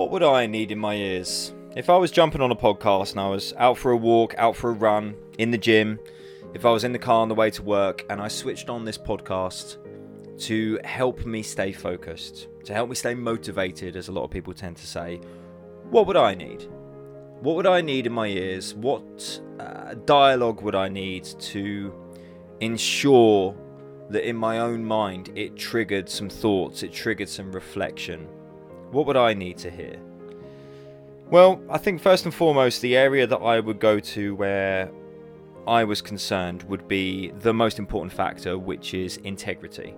What would I need in my ears? If I was jumping on a podcast and I was out for a walk, out for a run, in the gym, if I was in the car on the way to work and I switched on this podcast to help me stay focused, to help me stay motivated, as a lot of people tend to say, what would I need? What would I need in my ears? What uh, dialogue would I need to ensure that in my own mind it triggered some thoughts, it triggered some reflection? What would I need to hear? Well, I think first and foremost, the area that I would go to where I was concerned would be the most important factor, which is integrity.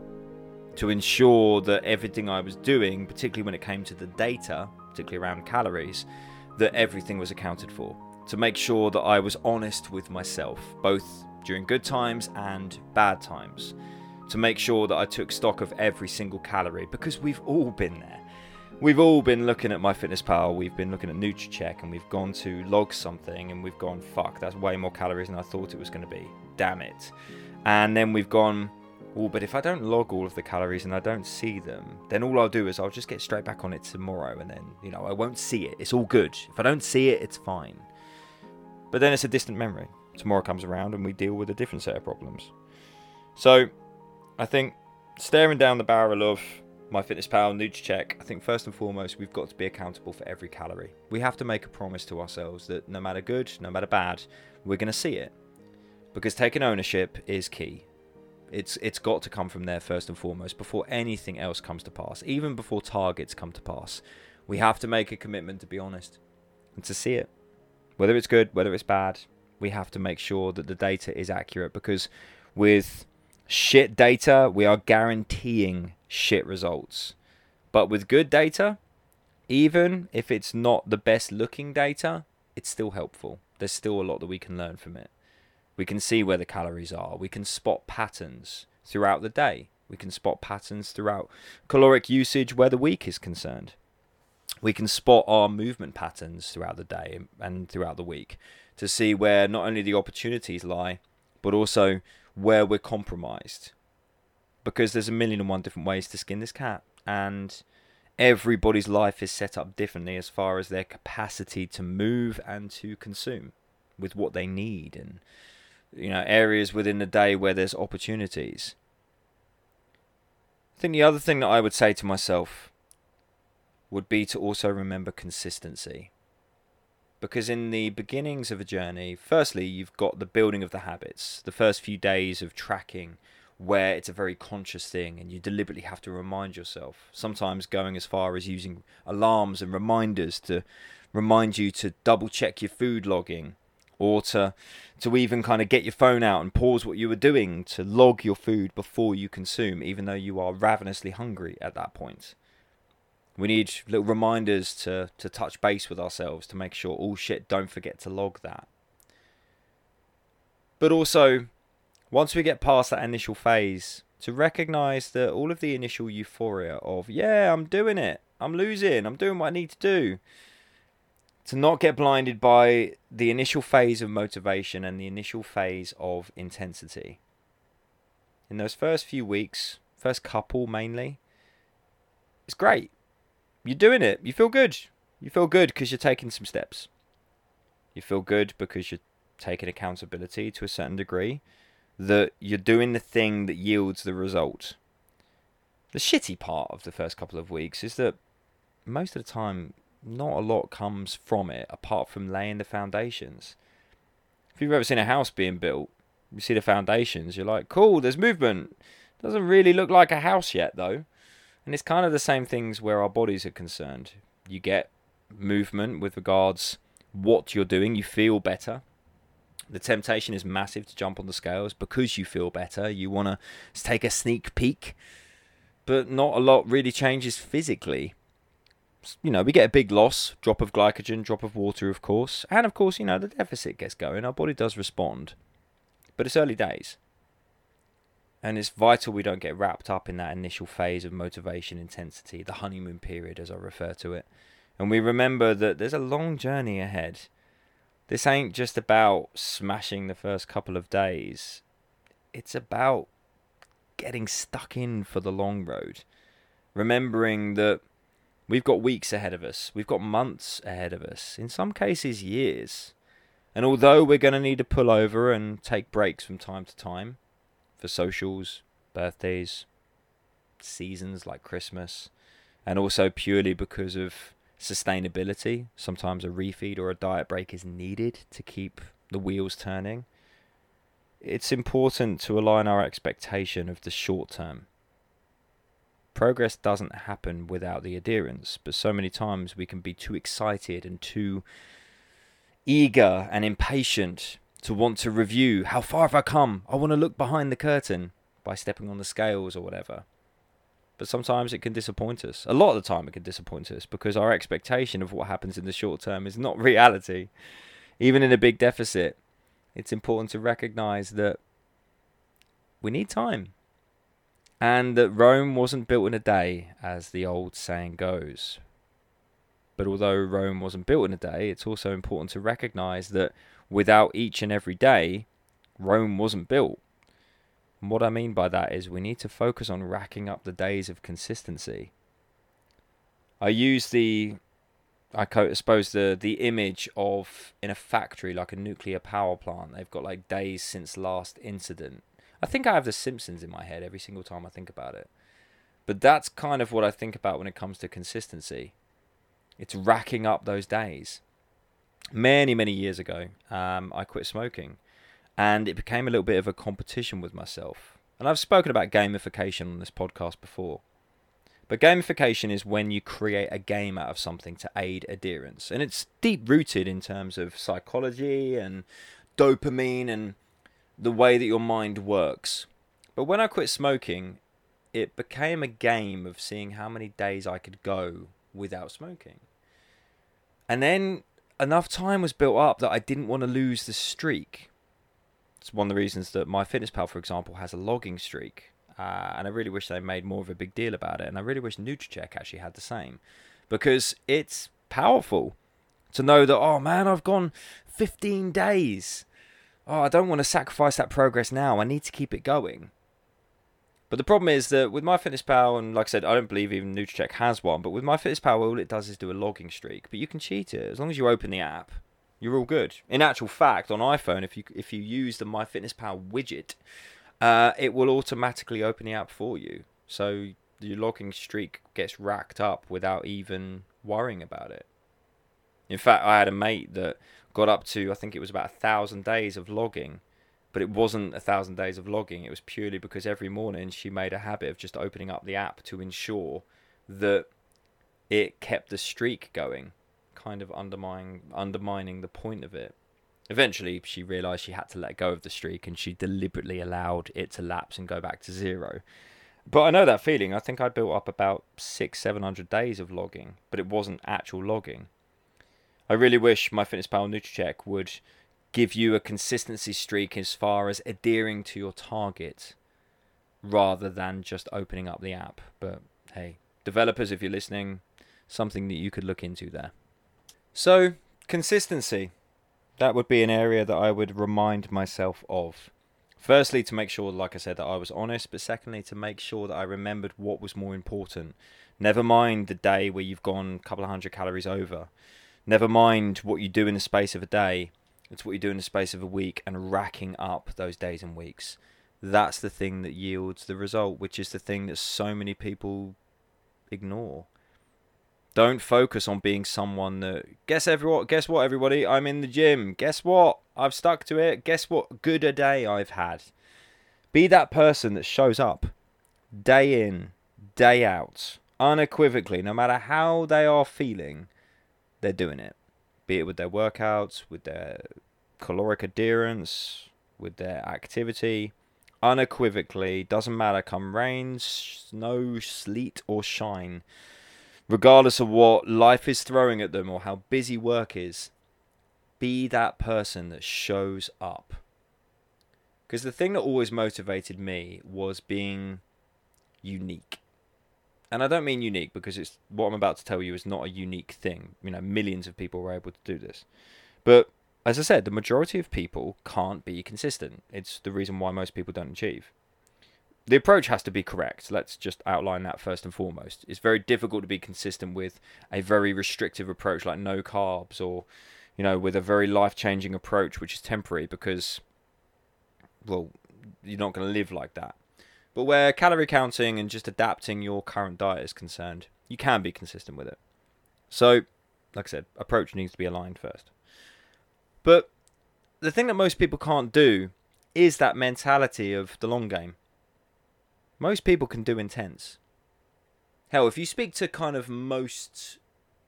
To ensure that everything I was doing, particularly when it came to the data, particularly around calories, that everything was accounted for. To make sure that I was honest with myself, both during good times and bad times. To make sure that I took stock of every single calorie, because we've all been there we've all been looking at MyFitnessPal, we've been looking at Nutracheck, and we've gone to log something, and we've gone, fuck, that's way more calories than I thought it was going to be. Damn it. And then we've gone, well, but if I don't log all of the calories and I don't see them, then all I'll do is I'll just get straight back on it tomorrow, and then, you know, I won't see it. It's all good. If I don't see it, it's fine. But then it's a distant memory. Tomorrow comes around, and we deal with a different set of problems. So, I think staring down the barrel of MyFitnessPal, Nutracheck, I think first and foremost, we've got to be accountable for every calorie. We have to make a promise to ourselves that no matter good, no matter bad, we're going to see it. Because taking ownership is key. It's it's got to come from there first and foremost before anything else comes to pass, even before targets come to pass. We have to make a commitment to be honest and to see it. Whether it's good, whether it's bad, we have to make sure that the data is accurate because with shit data, we are guaranteeing shit results. But with good data, even if it's not the best looking data, it's still helpful. There's still a lot that we can learn from it. We can see where the calories are. We can spot patterns throughout the day. We can spot patterns throughout caloric usage where the week is concerned. We can spot our movement patterns throughout the day and throughout the week to see where not only the opportunities lie, but also where we're compromised because there's a million and one different ways to skin this cat and everybody's life is set up differently as far as their capacity to move and to consume with what they need and you know areas within the day where there's opportunities. I think the other thing that i would say to myself would be to also remember consistency. Because in the beginnings of a journey firstly you've got the building of the habits the first few days of tracking where it's a very conscious thing and you deliberately have to remind yourself. Sometimes going as far as using alarms and reminders to remind you to double check your food logging or to to even kind of get your phone out and pause what you were doing to log your food before you consume even though you are ravenously hungry at that point. We need little reminders to to touch base with ourselves to make sure all shit don't forget to log that. But also once we get past that initial phase, to recognize that all of the initial euphoria of, yeah, I'm doing it, I'm losing, I'm doing what I need to do, to not get blinded by the initial phase of motivation and the initial phase of intensity. In those first few weeks, first couple mainly, it's great. You're doing it. You feel good. You feel good because you're taking some steps. You feel good because you're taking accountability to a certain degree that you're doing the thing that yields the result. The shitty part of the first couple of weeks is that most of the time, not a lot comes from it apart from laying the foundations. If you've ever seen a house being built, you see the foundations, you're like, cool, there's movement. Doesn't really look like a house yet, though. And it's kind of the same things where our bodies are concerned. You get movement with regards what you're doing, you feel better, the temptation is massive to jump on the scales because you feel better. You want to take a sneak peek, but not a lot really changes physically. You know, we get a big loss, drop of glycogen, drop of water, of course, and of course, you know, the deficit gets going. Our body does respond, but it's early days. And it's vital we don't get wrapped up in that initial phase of motivation intensity, the honeymoon period, as I refer to it. And we remember that there's a long journey ahead this ain't just about smashing the first couple of days. It's about getting stuck in for the long road. Remembering that We've got weeks ahead of us. We've got months ahead of us. In some cases, years. And although we're going to need to pull over and take breaks from time to time for socials, birthdays, seasons like Christmas, and also purely because of sustainability, sometimes a refeed or a diet break is needed to keep the wheels turning. It's important to align our expectation of the short term progress doesn't happen without the adherence, but so many times we can be too excited and too eager and impatient to want to review how far have I come? I want to look behind the curtain by stepping on the scales or whatever. But sometimes it can disappoint us. A lot of the time it can disappoint us because our expectation of what happens in the short term is not reality. Even in a big deficit, it's important to recognize that we need time and that Rome wasn't built in a day, as the old saying goes. But although Rome wasn't built in a day, it's also important to recognize that without each and every day, Rome wasn't built. What I mean by that is we need to focus on racking up the days of consistency. I use the I suppose the the image of in a factory like a nuclear power plant. They've got like days since last incident, I think I have The Simpsons in my head every single time I think about it. But that's kind of what I think about when it comes to consistency. It's racking up those days. Many, many years ago, um, I quit smoking, and it became a little bit of a competition with myself. And I've spoken about gamification on this podcast before. But gamification is when you create a game out of something to aid adherence. And it's deep rooted in terms of psychology and dopamine and the way that your mind works. But when I quit smoking, it became a game of seeing how many days I could go without smoking. And then enough time was built up that I didn't want to lose the streak. It's one of the reasons that MyFitnessPal for example, has a logging streak. Uh, and I really wish they made more of a big deal about it. And I really wish Nutracheck actually had the same. Because it's powerful to know that, oh man, I've gone 15 days oh, I don't want to sacrifice that progress now. I need to keep it going. But the problem is that with MyFitnessPal, and like I said, I don't believe even Nutracheck has one, but with MyFitnessPal, all it does is do a logging streak. But you can cheat it. As long as you open the app, you're all good. In actual fact, on iPhone, if you if you use the MyFitnessPal widget, uh, it will automatically open the app for you. So your logging streak gets racked up without even worrying about it. In fact, I had a mate that got up to I think it was about a thousand days of logging, but it wasn't a thousand days of logging. It was purely because every morning she made a habit of just opening up the app to ensure that it kept the streak going, kind of undermining undermining the point of it. Eventually, she realised she had to let go of the streak, and she deliberately allowed it to lapse and go back to zero. But I know that feeling. I think I built up about six, seven hundred days of logging, but it wasn't actual logging. I really wish my MyFitnessPal Nutracheck would give you a consistency streak as far as adhering to your target rather than just opening up the app. But hey, developers, if you're listening, something that you could look into there. So, consistency. That would be an area that I would remind myself of. Firstly, to make sure, like I said, that I was honest, but secondly, to make sure that I remembered what was more important. Never mind the day where you've gone a couple of hundred calories over. Never mind what you do in the space of a day, it's what you do in the space of a week and racking up those days and weeks. That's the thing that yields the result, which is the thing that so many people ignore. Don't focus on being someone that guess everyone guess what everybody I'm in the gym. Guess what? I've stuck to it. Guess what good a day I've had. Be that person that shows up day in, day out, unequivocally, no matter how they are feeling they're doing it. Be it with their workouts, with their caloric adherence, with their activity. Unequivocally, doesn't matter come rain, snow, sleet, or shine. Regardless of what life is throwing at them or how busy work is, be that person that shows up. Because the thing that always motivated me was being unique and I don't mean unique because it's what I'm about to tell you is not a unique thing. You know, millions of people were able to do this. But as I said, the majority of people can't be consistent. It's the reason why most people don't achieve. The approach has to be correct. Let's just outline that first and foremost. It's very difficult to be consistent with a very restrictive approach like no carbs or, you know, with a very life changing approach which is temporary because, well, you're not going to live like that. But where calorie counting and just adapting your current diet is concerned, you can be consistent with it. So, like I said, approach needs to be aligned first. But the thing that most people can't do is that mentality of the long game most people can do intense. Hell, if you speak to kind of most,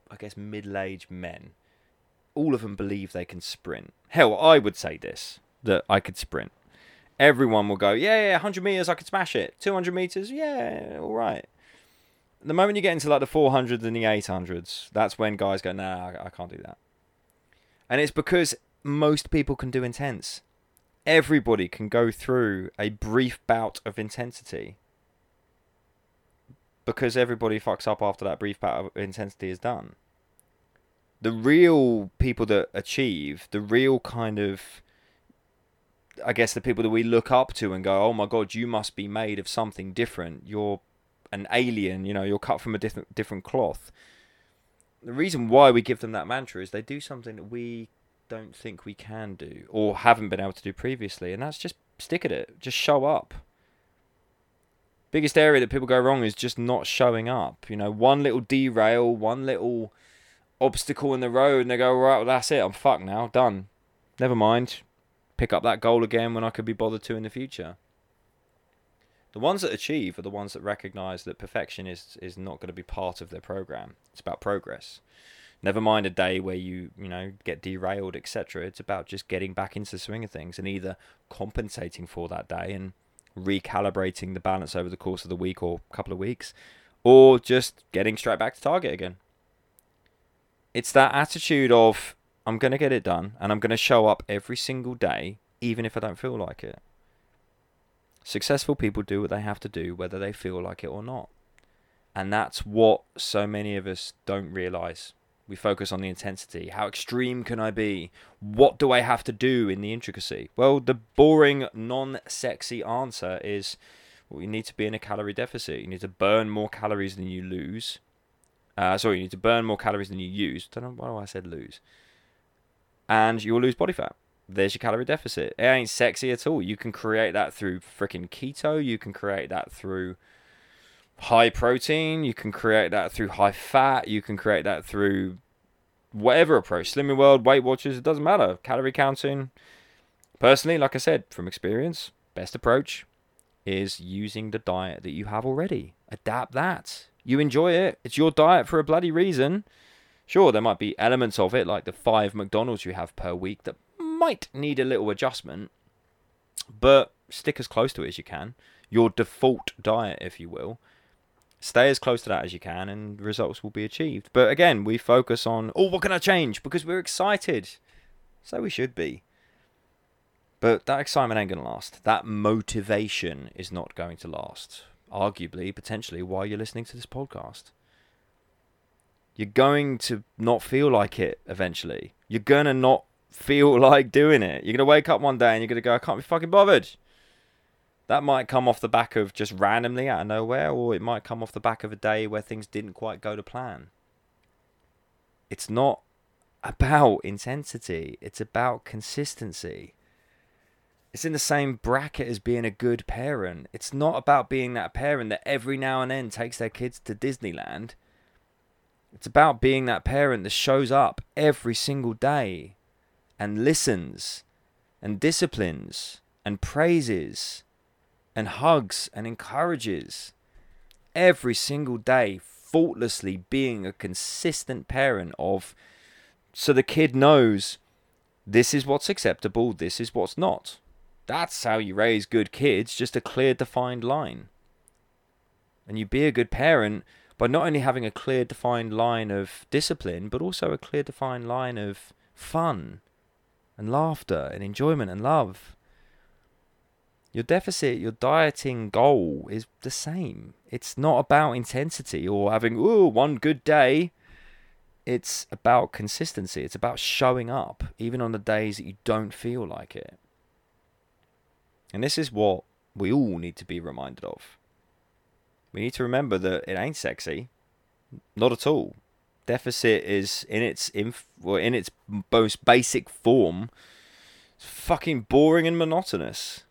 I guess, middle aged men, all of them believe they can sprint. Hell, I would say this that I could sprint. Everyone will go, yeah, yeah, 100 meters, I could smash it. 200 meters, yeah, all right. The moment you get into like the 400s and the 800s, that's when guys go, nah, I can't do that. And it's because most people can do intense. Everybody can go through a brief bout of intensity because everybody fucks up after that brief bout of intensity is done. The real people that achieve, the real kind of, I guess, the people that we look up to and go, oh my god, you must be made of something different. You're an alien, you know, you're cut from a different different cloth. The reason why we give them that mantra is they do something that we don't think we can do or haven't been able to do previously, and that's just stick at it, just show up biggest area that people go wrong is just not showing up. You know, one little derail, one little obstacle in the road, and they go, right, well, that's it. I'm fucked now. Done. Never mind. Pick up that goal again when I could be bothered to in the future. The ones that achieve are the ones that recognize that perfection is, is not going to be part of their program. It's about progress. Never mind a day where you, you know, get derailed, etc. It's about just getting back into the swing of things and either compensating for that day and recalibrating the balance over the course of the week or couple of weeks, or just getting straight back to target again. It's that attitude of, I'm going to get it done and I'm going to show up every single day, even if I don't feel like it. Successful people do what they have to do, whether they feel like it or not. And that's what so many of us don't realize. We focus on the intensity. How extreme can I be? What do I have to do in the intricacy? Well, the boring, non sexy answer is well, you need to be in a calorie deficit. You need to burn more calories than you lose. Uh, sorry, you need to burn more calories than you use. I don't know why I said lose. And you'll lose body fat. There's your calorie deficit. It ain't sexy at all. You can create that through freaking keto. You can create that through high protein. You can create that through high fat. You can create that through whatever approach. Slimming World, Weight Watchers, it doesn't matter. Calorie counting. Personally, like I said, from experience, best approach is using the diet that you have already. Adapt that. You enjoy it. It's your diet for a bloody reason. Sure, there might be elements of it, like the five McDonald's you have per week, that might need a little adjustment. But stick as close to it as you can. Your default diet, if you will stay as close to that as you can and results will be achieved. But again, we focus on, oh, what can I change? Because we're excited. So we should be. But that excitement ain't going to last. That motivation is not going to last. Arguably, potentially, while you're listening to this podcast. You're going to not feel like it eventually. You're going to not feel like doing it. You're going to wake up one day and you're going to go, I can't be fucking bothered. That might come off the back of just randomly out of nowhere, or it might come off the back of a day where things didn't quite go to plan. It's not about intensity, it's about consistency. It's in the same bracket as being a good parent. It's not about being that parent that every now and then takes their kids to Disneyland. It's about being that parent that shows up every single day and listens and disciplines and praises and hugs and encourages every single day, faultlessly being a consistent parent of so the kid knows this is what's acceptable, this is what's not. That's how you raise good kids, just a clear defined line. And you be a good parent by not only having a clear defined line of discipline, but also a clear defined line of fun and laughter and enjoyment and love. Your deficit, your dieting goal is the same. It's not about intensity or having, ooh, one good day. It's about consistency. It's about showing up, even on the days that you don't feel like it. And this is what we all need to be reminded of. We need to remember that it ain't sexy, not at all. Deficit is in its inf- well, in its most basic form, it's fucking boring and monotonous.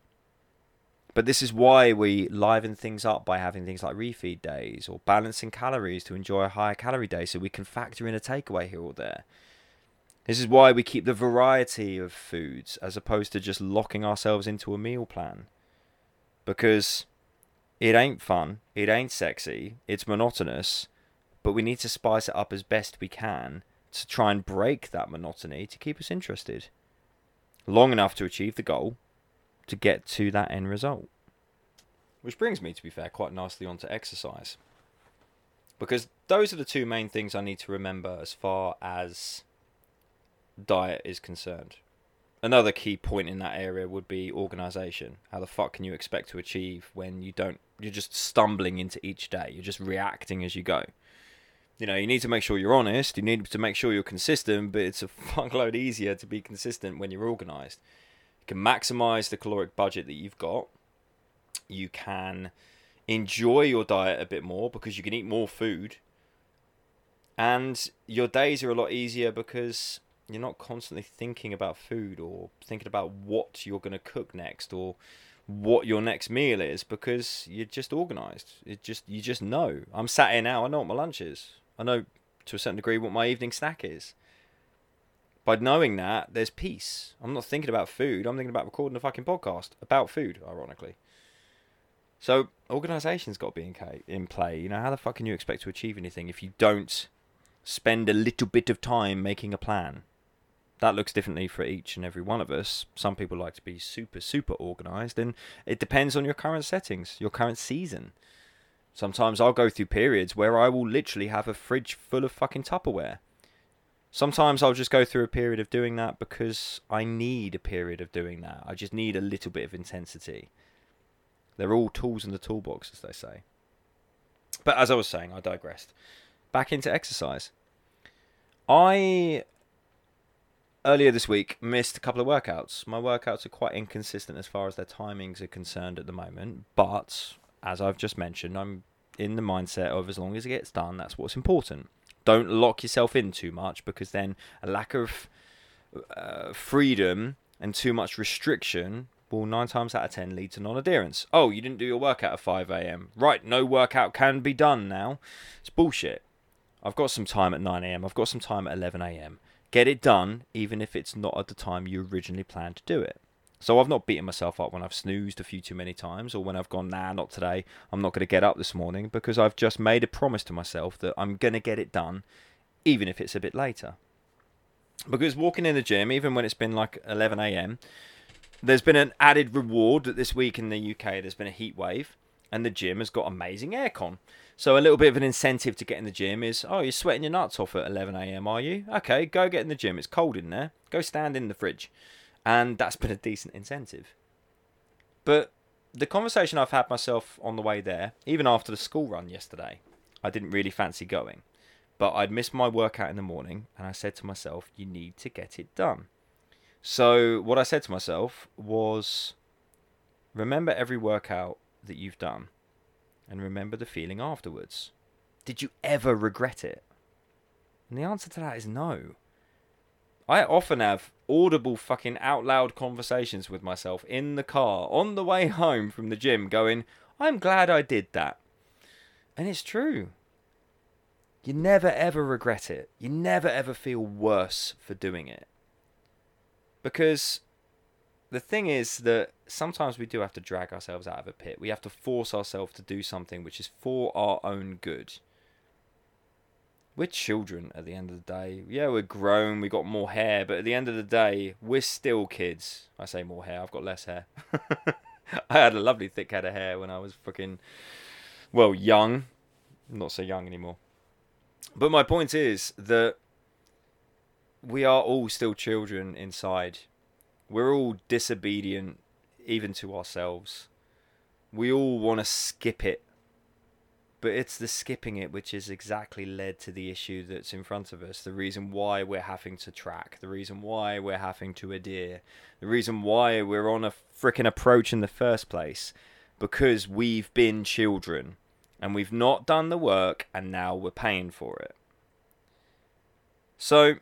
But this is why we liven things up by having things like refeed days or balancing calories to enjoy a higher calorie day so we can factor in a takeaway here or there. This is why we keep the variety of foods as opposed to just locking ourselves into a meal plan. Because it ain't fun, it ain't sexy, it's monotonous, but we need to spice it up as best we can to try and break that monotony to keep us interested. Long enough to achieve the goal, to get to that end result. Which brings me, to be fair, quite nicely onto exercise. Because those are the two main things I need to remember as far as diet is concerned. Another key point in that area would be organization. How the fuck can you expect to achieve when you don't you're just stumbling into each day. You're just reacting as you go. You know, you need to make sure you're honest, you need to make sure you're consistent, but it's a fuckload easier to be consistent when you're organized. You can maximize the caloric budget that you've got. You can enjoy your diet a bit more because you can eat more food. And your days are a lot easier because you're not constantly thinking about food or thinking about what you're going to cook next or what your next meal is because you're just organized. It just you just know. I'm sat here now. I know what my lunch is. I know to a certain degree what my evening snack is by knowing that, there's peace. I'm not thinking about food. I'm thinking about recording a fucking podcast about food, ironically. So organization's got to be in, in play. You know, how the fuck can you expect to achieve anything if you don't spend a little bit of time making a plan? That looks differently for each and every one of us. Some people like to be super, super organized, and it depends on your current settings, your current season. Sometimes I'll go through periods where I will literally have a fridge full of fucking Tupperware Sometimes I'll just go through a period of doing that because I need a period of doing that. I just need a little bit of intensity. They're all tools in the toolbox, as they say. But as I was saying, I digressed. Back into exercise. I earlier this week missed a couple of workouts. My workouts are quite inconsistent as far as their timings are concerned at the moment, but as I've just mentioned, I'm in the mindset of as long as it gets done, that's what's important. Don't lock yourself in too much because then a lack of uh, freedom and too much restriction will nine times out of ten lead to non-adherence. Oh, you didn't do your workout at 5 a.m. Right, no workout can be done now. It's bullshit. I've got some time at 9 a.m. I've got some time at 11 a.m. Get it done, even if it's not at the time you originally planned to do it. So I've not beaten myself up when I've snoozed a few too many times or when I've gone, nah, not today. I'm not going to get up this morning because I've just made a promise to myself that I'm going to get it done, even if it's a bit later. Because walking in the gym, even when it's been like 11 a.m., there's been an added reward that this week in the UK there's been a heat wave and the gym has got amazing aircon. So a little bit of an incentive to get in the gym is, oh, you're sweating your nuts off at 11 a.m., are you? Okay, go get in the gym. It's cold in there. Go stand in the fridge and that's been a decent incentive. But the conversation I've had myself on the way there, even after the school run yesterday, I didn't really fancy going. But I'd missed my workout in the morning, and I said to myself, you need to get it done. So, what I said to myself was remember every workout that you've done, and remember the feeling afterwards. Did you ever regret it? And the answer to that is no. I often have audible fucking out loud conversations with myself in the car on the way home from the gym going, I'm glad I did that. And it's true. You never ever regret it. You never ever feel worse for doing it. Because the thing is that sometimes we do have to drag ourselves out of a pit. We have to force ourselves to do something which is for our own good we're children at the end of the day. Yeah, we're grown, we got more hair, but at the end of the day, we're still kids. I say more hair, I've got less hair. I had a lovely thick head of hair when I was fucking, well, young. not so young anymore. But my point is that we are all still children inside. We're all disobedient, even to ourselves. We all want to skip it but it's the skipping it which has exactly led to the issue that's in front of us the reason why we're having to track the reason why we're having to adhere the reason why we're on a freaking approach in the first place because we've been children and we've not done the work and now we're paying for it. So,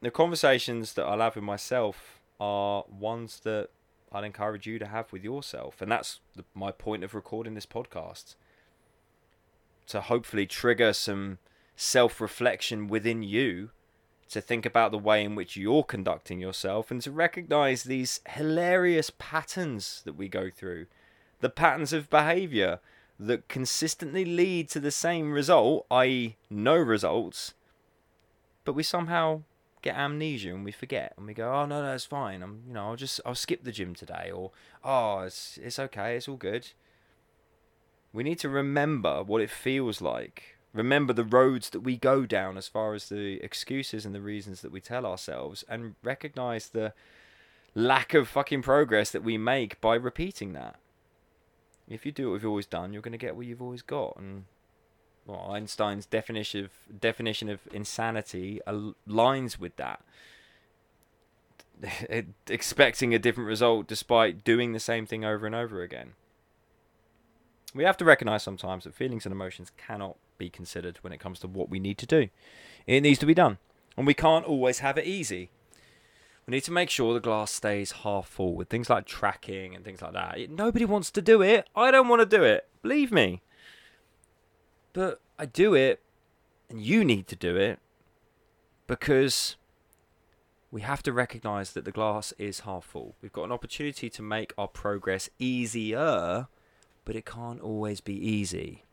the conversations that I'll have with myself are ones that I'd encourage you to have with yourself. And that's the, my point of recording this podcast to hopefully trigger some self reflection within you to think about the way in which you're conducting yourself and to recognize these hilarious patterns that we go through, the patterns of behavior that consistently lead to the same result, i.e., no results, but we somehow get amnesia and we forget and we go, oh no, no, it's fine. I'm, you know, I'll just I'll skip the gym today, or oh, it's it's okay, it's all good. We need to remember what it feels like remember the roads that we go down as far as the excuses and the reasons that we tell ourselves and recognize the lack of fucking progress that we make by repeating that. If you do what you've always done, you're going to get what you've always got. And well, Einstein's definition of definition of insanity aligns with that. Expecting a different result despite doing the same thing over and over again. We have to recognize sometimes that feelings and emotions cannot be considered when it comes to what we need to do. It needs to be done. And we can't always have it easy. We need to make sure the glass stays half full with things like tracking and things like that. Nobody wants to do it. I don't want to do it. Believe me. But I do it, and you need to do it because we have to recognize that the glass is half full. We've got an opportunity to make our progress easier, but it can't always be easy.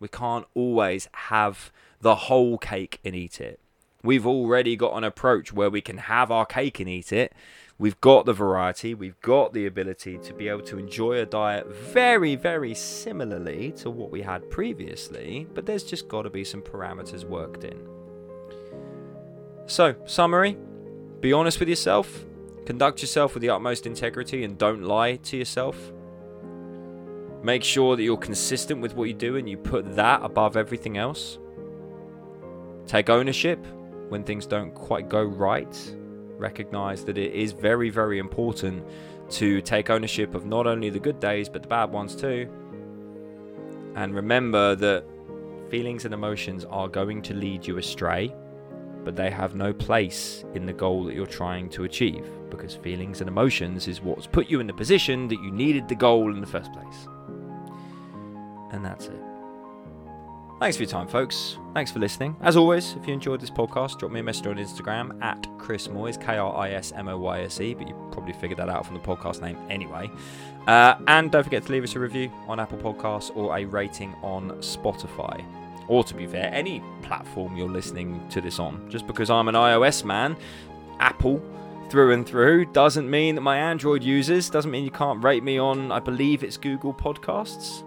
We can't always have the whole cake and eat it. We've already got an approach where we can have our cake and eat it. We've got the variety, we've got the ability to be able to enjoy a diet very, very similarly to what we had previously, but there's just got to be some parameters worked in. So, summary be honest with yourself, conduct yourself with the utmost integrity, and don't lie to yourself. Make sure that you're consistent with what you do and you put that above everything else. Take ownership when things don't quite go right. Recognize that it is very, very important to take ownership of not only the good days but the bad ones too. And remember that feelings and emotions are going to lead you astray, but they have no place in the goal that you're trying to achieve because feelings and emotions is what's put you in the position that you needed the goal in the first place. And that's it. Thanks for your time, folks. Thanks for listening. As always, if you enjoyed this podcast, drop me a message on Instagram at Kris Moyse, K R I S M O Y S E, but you probably figured that out from the podcast name anyway. Uh, and don't forget to leave us a review on Apple Podcasts or a rating on Spotify. Or to be fair, any platform you're listening to this on. Just because I'm an iOS man, Apple through and through doesn't mean that my Android users, doesn't mean you can't rate me on, I believe it's Google Podcasts.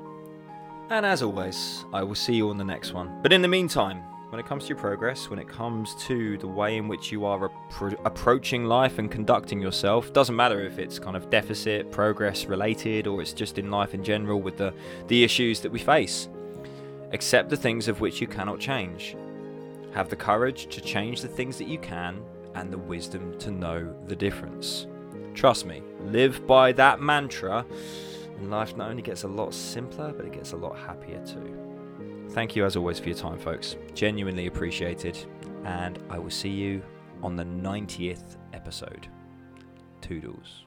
And as always, I will see you on the next one. But in the meantime, when it comes to your progress, when it comes to the way in which you are appro- approaching life and conducting yourself, doesn't matter if it's kind of deficit, progress related, or it's just in life in general with the, the issues that we face. Accept the things of which you cannot change. Have the courage to change the things that you can and the wisdom to know the difference. Trust me, live by that mantra and life not only gets a lot simpler, but it gets a lot happier too. Thank you as always for your time, folks. Genuinely appreciated. And I will see you on the 90th episode. Toodles.